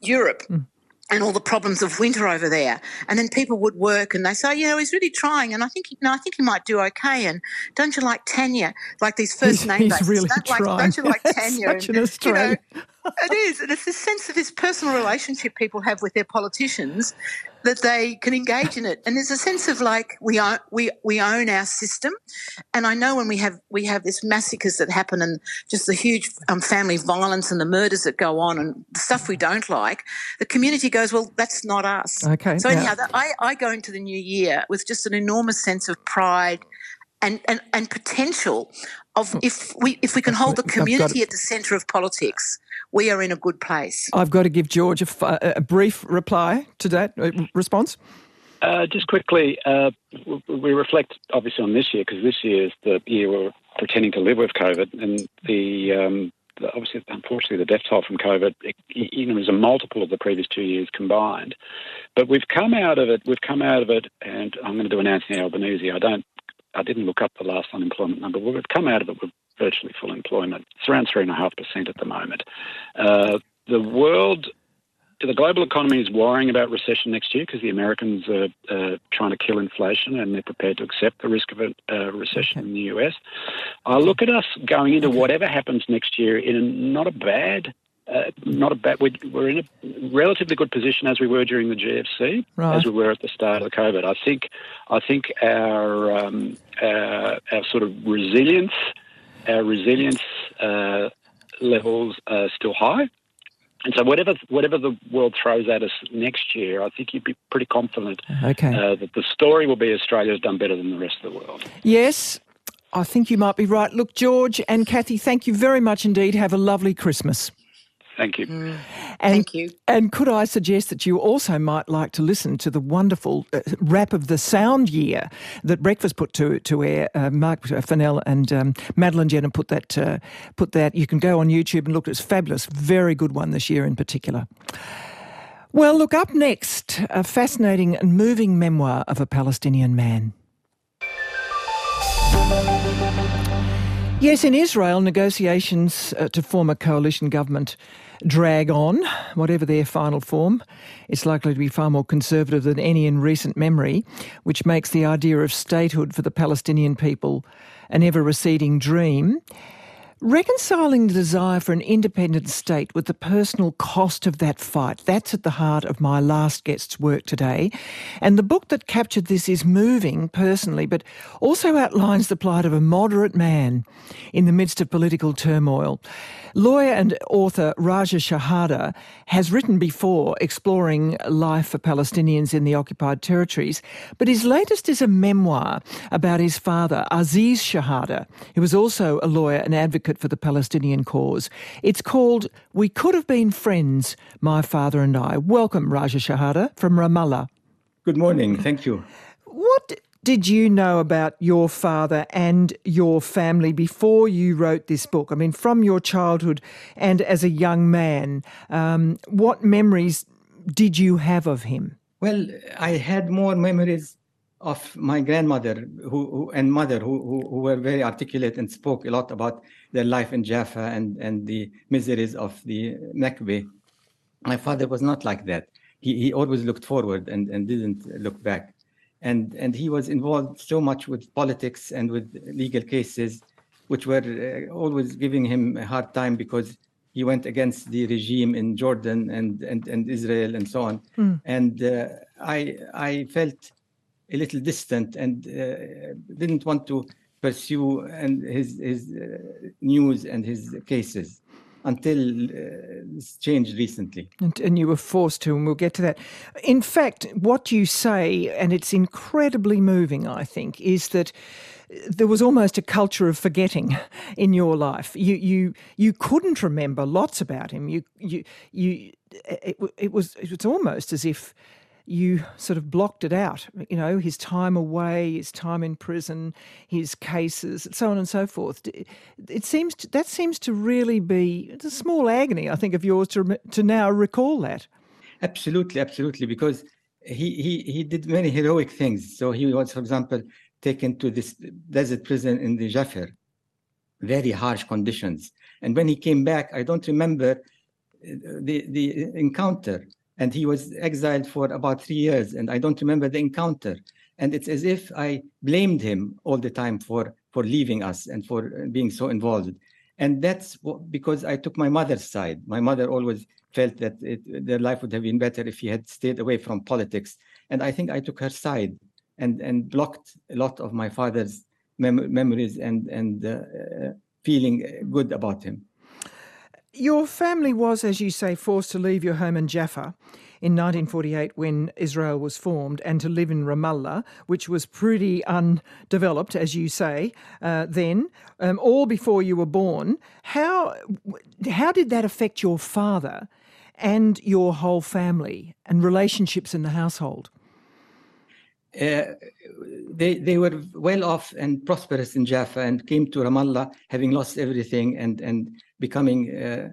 Speaker 5: Europe. Mm and all the problems of winter over there. And then people would work and they say, you know, he's really trying. And I think, you know, I think he might do okay. And don't you like Tanya? Like these first
Speaker 2: he's,
Speaker 5: name
Speaker 2: he's really
Speaker 5: don't,
Speaker 2: trying.
Speaker 5: Like, don't you like <laughs> Tanya?
Speaker 2: Such an Australian.
Speaker 5: You know, <laughs> it is. And it's this sense of this personal relationship people have with their politicians that they can engage in it. And there's a sense of like we own, we, we own our system. And I know when we have, we have this massacres that happen and just the huge um, family violence and the murders that go on and the stuff we don't like, the community goes, well, that's not us.
Speaker 2: Okay.
Speaker 5: So anyhow, yeah. I, I go into the new year with just an enormous sense of pride and, and, and potential of if we if we can hold the community at the centre of politics, we are in a good place.
Speaker 2: I've got to give George a, a brief reply to that uh, response.
Speaker 6: Uh, just quickly, uh, we reflect obviously on this year because this year is the year we're pretending to live with COVID, and the, um, the obviously, unfortunately, the death toll from COVID, it, you know, is a multiple of the previous two years combined. But we've come out of it. We've come out of it, and I'm going to do an Anthony Albanese. I don't I didn't look up the last unemployment number. We've come out of it with virtually full employment. It's around 3.5% at the moment. Uh, the world, the global economy is worrying about recession next year because the Americans are uh, trying to kill inflation and they're prepared to accept the risk of a uh, recession okay. in the US. I look at us going into whatever happens next year in not a bad uh, not a bad. We're, we're, in a relatively good position as we were during the GFC, right. as we were at the start of the COVID. I think, I think our um, our, our, sort of resilience, our resilience uh, levels are still high. And so, whatever whatever the world throws at us next year, I think you'd be pretty confident
Speaker 2: okay.
Speaker 6: uh, that the story will be Australia's done better than the rest of the world.
Speaker 2: Yes, I think you might be right. Look, George and Cathy, thank you very much indeed. Have a lovely Christmas.
Speaker 7: Thank you.
Speaker 5: Mm.
Speaker 2: And,
Speaker 5: Thank you.
Speaker 2: And could I suggest that you also might like to listen to the wonderful uh, wrap of the sound year that Breakfast put to to air? Uh, Mark Fennell and um, Madeline Jenner put that uh, put that. You can go on YouTube and look. It's fabulous, very good one this year in particular. Well, look up next a fascinating and moving memoir of a Palestinian man. Yes, in Israel, negotiations uh, to form a coalition government drag on, whatever their final form. It's likely to be far more conservative than any in recent memory, which makes the idea of statehood for the Palestinian people an ever receding dream. Reconciling the desire for an independent state with the personal cost of that fight, that's at the heart of my last guest's work today. And the book that captured this is moving personally, but also outlines the plight of a moderate man in the midst of political turmoil. Lawyer and author Raja Shehadeh has written before exploring life for Palestinians in the occupied territories, but his latest is a memoir about his father, Aziz Shehadeh, who was also a lawyer and advocate for the Palestinian cause. It's called We Could Have Been Friends, My Father and I. Welcome, Raja Shehadeh from Ramallah.
Speaker 8: Good morning. Thank you.
Speaker 2: What did you know about your father and your family before you wrote this book? I mean, from your childhood and as a young man, um, what memories did you have of him?
Speaker 8: Well, I had more memories of my grandmother who, who and mother who, who, who, were very articulate and spoke a lot about their life in Jaffa and, and the miseries of the Nakba. My father was not like that. He, he always looked forward and, and didn't look back and and he was involved so much with politics and with legal cases, which were uh, always giving him a hard time because he went against the regime in Jordan and and, and Israel and so on. Mm. And uh, I I felt a little distant and uh, didn't want to pursue and his his uh, news and his cases until uh, this changed recently.
Speaker 2: And, and, you were forced to, and we'll get to that. In fact, what you say, and it's incredibly moving, I think, is that there was almost a culture of forgetting in your life. You you you couldn't remember lots about him. You you you. It, it was it was almost as if you sort of blocked it out. You know, his time away, his time in prison, his cases, so on and so forth. It seems to, that seems to really be it's a small agony, I think, of yours to to now recall that.
Speaker 8: Absolutely, absolutely, because he he he did many heroic things. So he was, for example, taken to this desert prison in the Jafr, very harsh conditions. And when he came back, I don't remember uh, the the encounter and he was exiled for about three years and i don't remember the encounter. And it's as if i blamed him all the time for for leaving us and for being so involved. And that's because i took my mother's side. My mother always felt that it, their life would have been better if he had stayed away from politics. And i think i took her side and and blocked a lot of my father's mem- memories and and uh, feeling good about him
Speaker 2: your family was, as you say, forced to leave your home in Jaffa in 1948 when Israel was formed and to live in Ramallah, which was pretty undeveloped, as you say, uh, then, um, all before you were born. How, how did that affect your father and your whole family and relationships in the household?
Speaker 8: Uh, they they were well off and prosperous in Jaffa and came to Ramallah having lost everything and and becoming uh,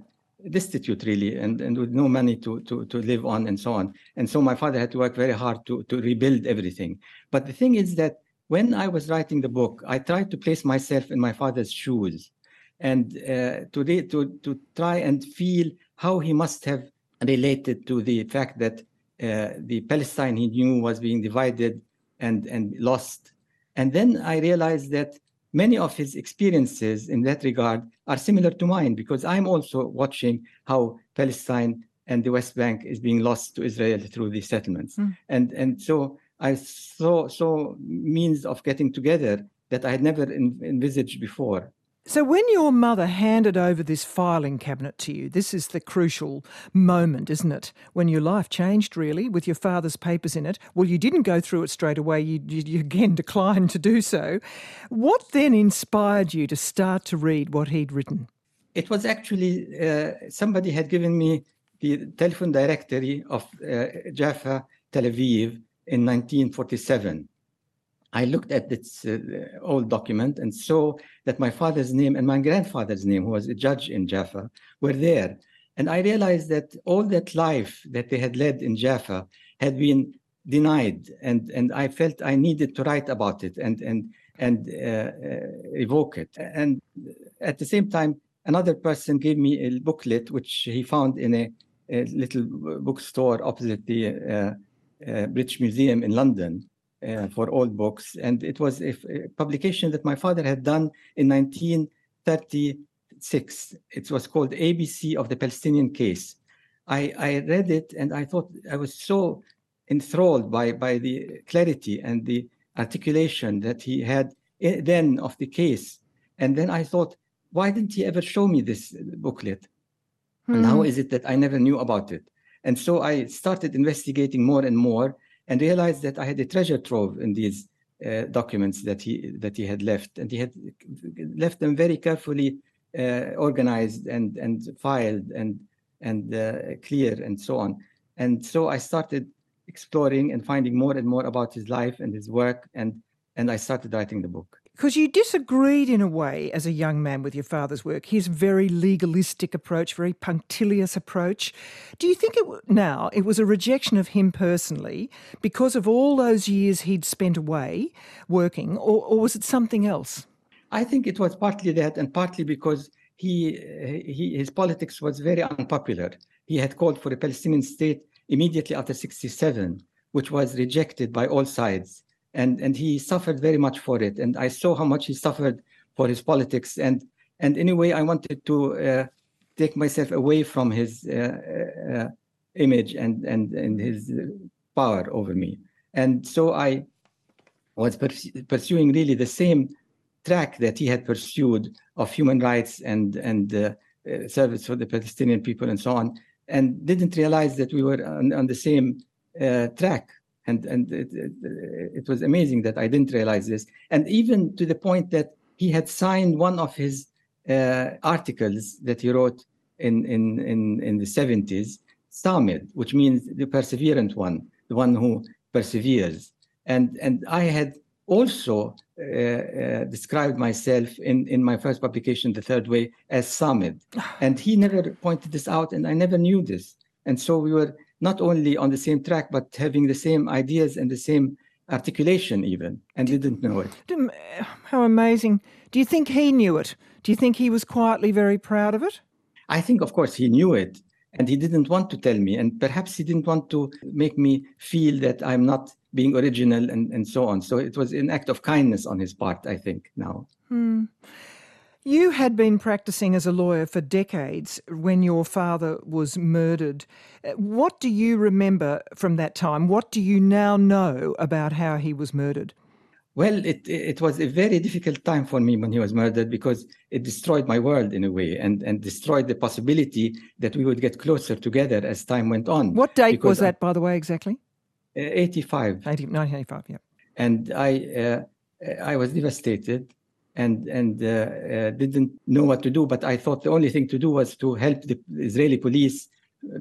Speaker 8: destitute really and, and with no money to, to, to live on and so on. And so my father had to work very hard to, to rebuild everything. But the thing is that when I was writing the book, I tried to place myself in my father's shoes and uh, to, re- to, to try and feel how he must have related to the fact that uh, the Palestine he knew was being divided and, and lost. And then I realized that many of his experiences in that regard are similar to mine because I'm also watching how Palestine and the West Bank is being lost to Israel through these settlements. Mm. And and so I saw saw means of getting together that I had never envisaged before.
Speaker 2: So, when your mother handed over this filing cabinet to you, this is the crucial moment, isn't it? When your life changed, really, with your father's papers in it. Well, you didn't go through it straight away, you, you again <laughs> declined to do so. What then inspired you to start to read what he'd written?
Speaker 8: it was actually uh, somebody had given me the telephone directory of uh, Jaffa, Tel Aviv in 1947. I looked at this uh, old document and saw that my father's name and my grandfather's name, who was a judge in Jaffa, were there. And I realized that all that life that they had led in Jaffa had been denied, and, and I felt I needed to write about it and and and uh, uh, evoke it. And at the same time, another person gave me a booklet which he found in a, a little bookstore opposite the uh, uh British Museum in London uh, for old books. And it was a, a, publication that my father had done in 1936. It was called ABC of the Palestinian Case. I, I read it and I thought I was so enthralled by, by the clarity and the articulation that he had then of the case. And then I thought, why didn't he ever show me this booklet? Hmm. And how hmm. it that I never knew about it? And so I started investigating more and more and realized that I had a treasure trove in these uh, documents that he that he had left, and he had left them very carefully uh, organized and and filed and and uh, clear and so on. And so I started exploring and finding more and more about his life and his work, and and I started writing the book.
Speaker 2: Because you disagreed in a way as a young man with your father's work, his very legalistic approach, very punctilious approach. Do you think it now it was a rejection of him personally because of all those years he'd spent away working, or, or was it something else?
Speaker 8: I think it was partly that, and partly because he, he his politics was very unpopular. He had called for a Palestinian state immediately after 67, which was rejected by all sides and and he suffered very much for it. And i saw how much he suffered for his politics. And and anyway i wanted to uh, take myself away from his uh, uh, image and and and his power over me. And so i was pers- pursuing really the same track that he had pursued of human rights and and uh, uh, service for the palestinian people and so on and didn't realize that we were on, on the same uh, track and and it, it, it, was amazing that I didn't realize this. And even to the point that he had signed one of his uh, articles that he wrote in in in, in the 70s, Samid, which means the perseverant one, the one who perseveres. And and I had also uh, uh, described myself in, in my first publication, The Third Way, as Samid. <sighs> And he never pointed this out, and I never knew this. And so we were not only on the same track, but having the same ideas and the same articulation even, and didn't know it.
Speaker 2: How amazing. Do you think he knew it? Do you think he was quietly very proud of it?
Speaker 8: I think, of course, he knew it. And he didn't want to tell me. And perhaps he didn't want to make me feel that I'm not being original and, and so on. So it was an act of kindness on his part, I think, now.
Speaker 2: Hmm. You had been practicing as a lawyer for decades when your father was murdered. Uh, what do you remember from that time? What do you now know about how he was murdered?
Speaker 8: Well, it it was a very difficult time for me when he was murdered because it destroyed my world in a way and, and destroyed the possibility that we would get closer together as time went on.
Speaker 2: What date was that, I, by the way, exactly?
Speaker 8: Uh, 85.
Speaker 2: 80, 1985, yeah.
Speaker 8: And I, uh, I was devastated and and uh, uh, didn't know what to do. But I thought the only thing to do was to help the Israeli police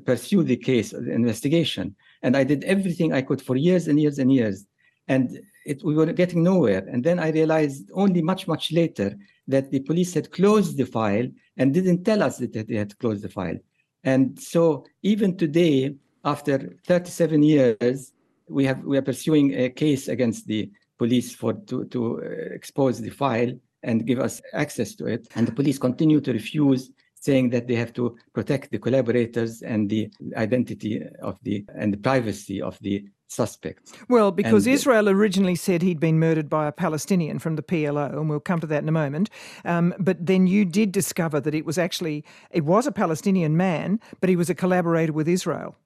Speaker 8: pursue the case, the investigation. And I did everything I could for years and years and years. And it, we were getting nowhere. And then I realized only much, much later that the police had closed the file and didn't tell us that they had closed the file. And so even today, after 37 years, we have we are pursuing a case against the police for to, to uh, expose the file and give us access to it. And the police continue to refuse, saying that they have to protect the collaborators and the identity of the and the privacy of the suspects.
Speaker 2: Well, because and, Israel originally said he'd been murdered by a Palestinian from the PLO, and we'll come to that in a moment. Um, but then you did discover that it was actually it was a Palestinian man, but he was a collaborator with Israel.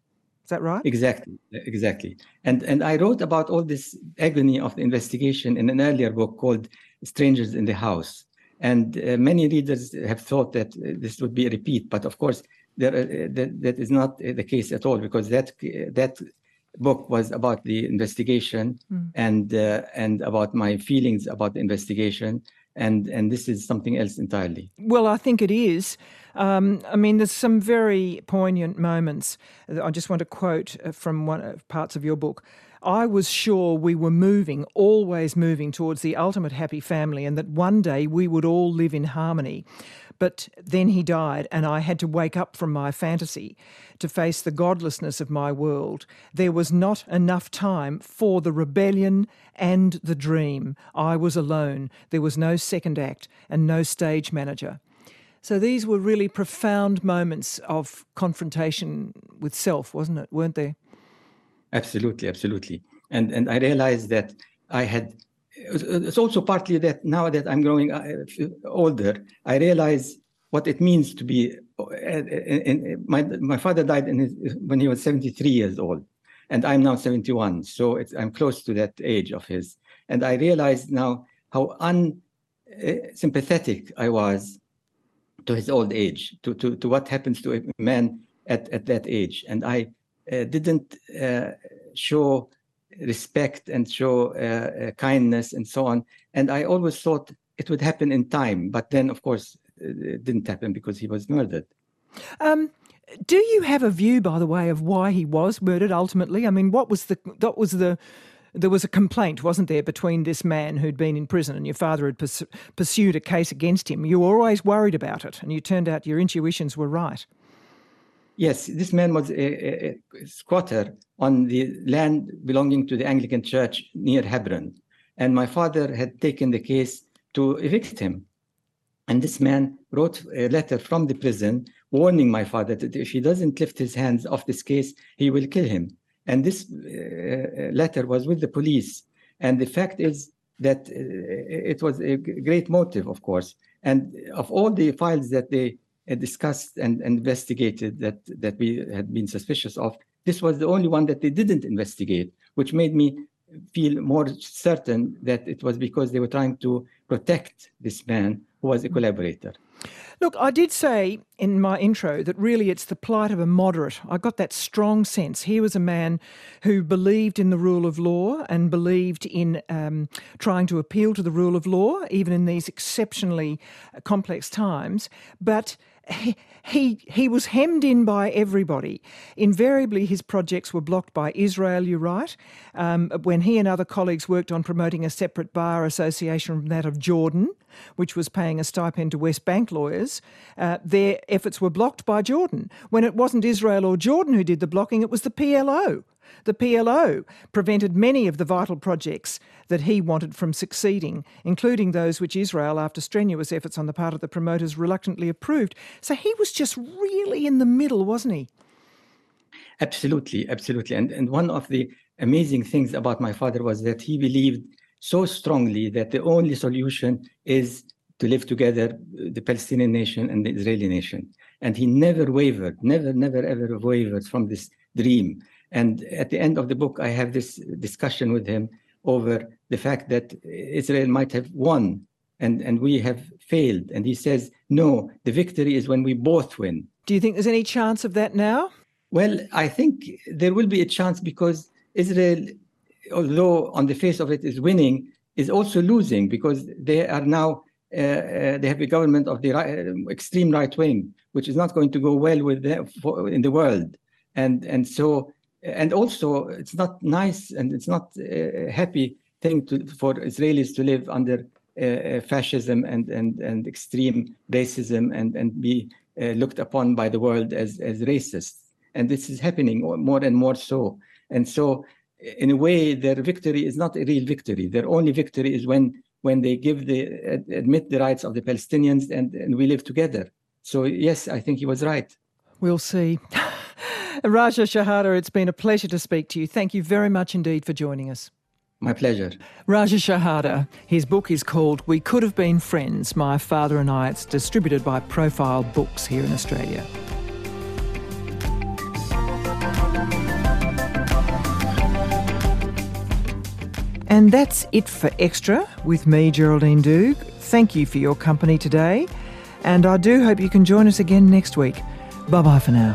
Speaker 2: Is that right?
Speaker 8: Exactly, exactly. And and I wrote about all this agony of the investigation in an earlier book called strangers in the house. And uh, many readers have thought that uh, this would be a repeat, but of course, there, uh, that, that is not the case at all because that that book was about the investigation mm. and uh, and about my feelings about the investigation and and this is something else entirely.
Speaker 2: Well, I think it is. Um, I mean, there's some very poignant moments. I just want to quote uh, from one of parts of your book. I was sure we were moving, always moving towards the ultimate happy family, and that one day we would all live in harmony. But then he died, and I had to wake up from my fantasy to face the godlessness of my world. There was not enough time for the rebellion and the dream. I was alone. There was no second act and no stage manager. So these were really profound moments of confrontation with self, wasn't it? Weren't they?
Speaker 8: Absolutely, absolutely. And and I realized that I had it's also partly that now that I'm growing uh, older, I realize what it means to be. And uh, my my father died his, when he was 73 years old, and I'm now 71. So I'm close to that age of his, and I realize now how unsympathetic uh, I was to his old age, to to to what happens to a man at at that age, and I didn't uh, show respect and show uh, uh, kindness and so on. And I always thought it would happen in time, but then, of course, it didn't happen because he was murdered.
Speaker 2: Um, do you have a view, by the way, of why he was murdered ultimately? I mean, what was the that was the there was a complaint, wasn't there, between this man who'd been in prison and your father had pursued a case against him. You were always worried about it, and you turned out your intuitions were right.
Speaker 8: Yes, this man was a, a, squatter on the land belonging to the Anglican Church near Hebron. And my father had taken the case to evict him. And this man wrote a letter from the prison warning my father that if he doesn't lift his hands off this case, he will kill him. And this uh, letter was with the police. And the fact is that uh, it was a great motive, of course. And of all the files that they discussed and, investigated that that we had been suspicious of. This was the only one that they didn't investigate, which made me feel more certain that it was because they were trying to protect this man who was a collaborator.
Speaker 2: Look, I did say in my intro that really it's the plight of a moderate. I got that strong sense. He was a man who believed in the rule of law and believed in um, trying to appeal to the rule of law, even in these exceptionally complex times. But he, he, was hemmed in by everybody. Invariably, his projects were blocked by Israel, you're right. Um, when he and other colleagues worked on promoting a separate bar association from that of Jordan, which was paying a stipend to West Bank lawyers, uh, their efforts were blocked by Jordan. When it wasn't Israel or Jordan who did the blocking, it was the PLO. The PLO prevented many of the vital projects that he wanted from succeeding, including those which Israel, after strenuous efforts on the part of the promoters, reluctantly approved. So he was just really in the middle, wasn't he?
Speaker 8: Absolutely, absolutely. And, and one of the amazing things about my father was that he believed so strongly that the only solution is to live together, the Palestinian nation and the Israeli nation. And he never wavered, never, never, ever wavered from this dream. And at the end of the book, I have this discussion with him over the fact that Israel might have won and, and we have failed. And he says, no, the victory is when we both win.
Speaker 2: Do you think there's any chance of that now?
Speaker 8: Well, I think there will be a chance because Israel, although on the face of it is winning, is also losing because they are now uh, uh, they have a government of the right, uh, extreme right wing, which is not going to go well with them for, in the world, and and so and also it's not nice and it's not a happy thing to, for Israelis to live under uh, uh, fascism and, and, and extreme racism and, and be uh, looked upon by the world as, as racist. And this is happening more and more so. And so, in a way, their victory is not a real victory. Their only victory is when, when they give the admit the rights of the Palestinians and, and we live together. So, yes, I think he was right.
Speaker 2: We'll see. <laughs> Raja Shehadeh, it's been a pleasure to speak to you. Thank you very much indeed for joining us.
Speaker 8: My pleasure.
Speaker 2: Raja Shehadeh. His book is called We Could Have Been Friends, My Father and I. It's distributed by Profile Books here in Australia. And that's it for Extra with me, Geraldine Doogue. Thank you for your company today. And I do hope you can join us again next week. Bye bye for now.